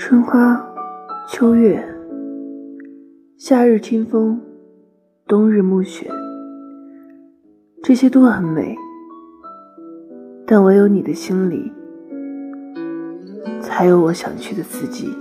春花秋月夏日清风冬日暮雪。这些都很美但唯有你的心里才有我想去的四季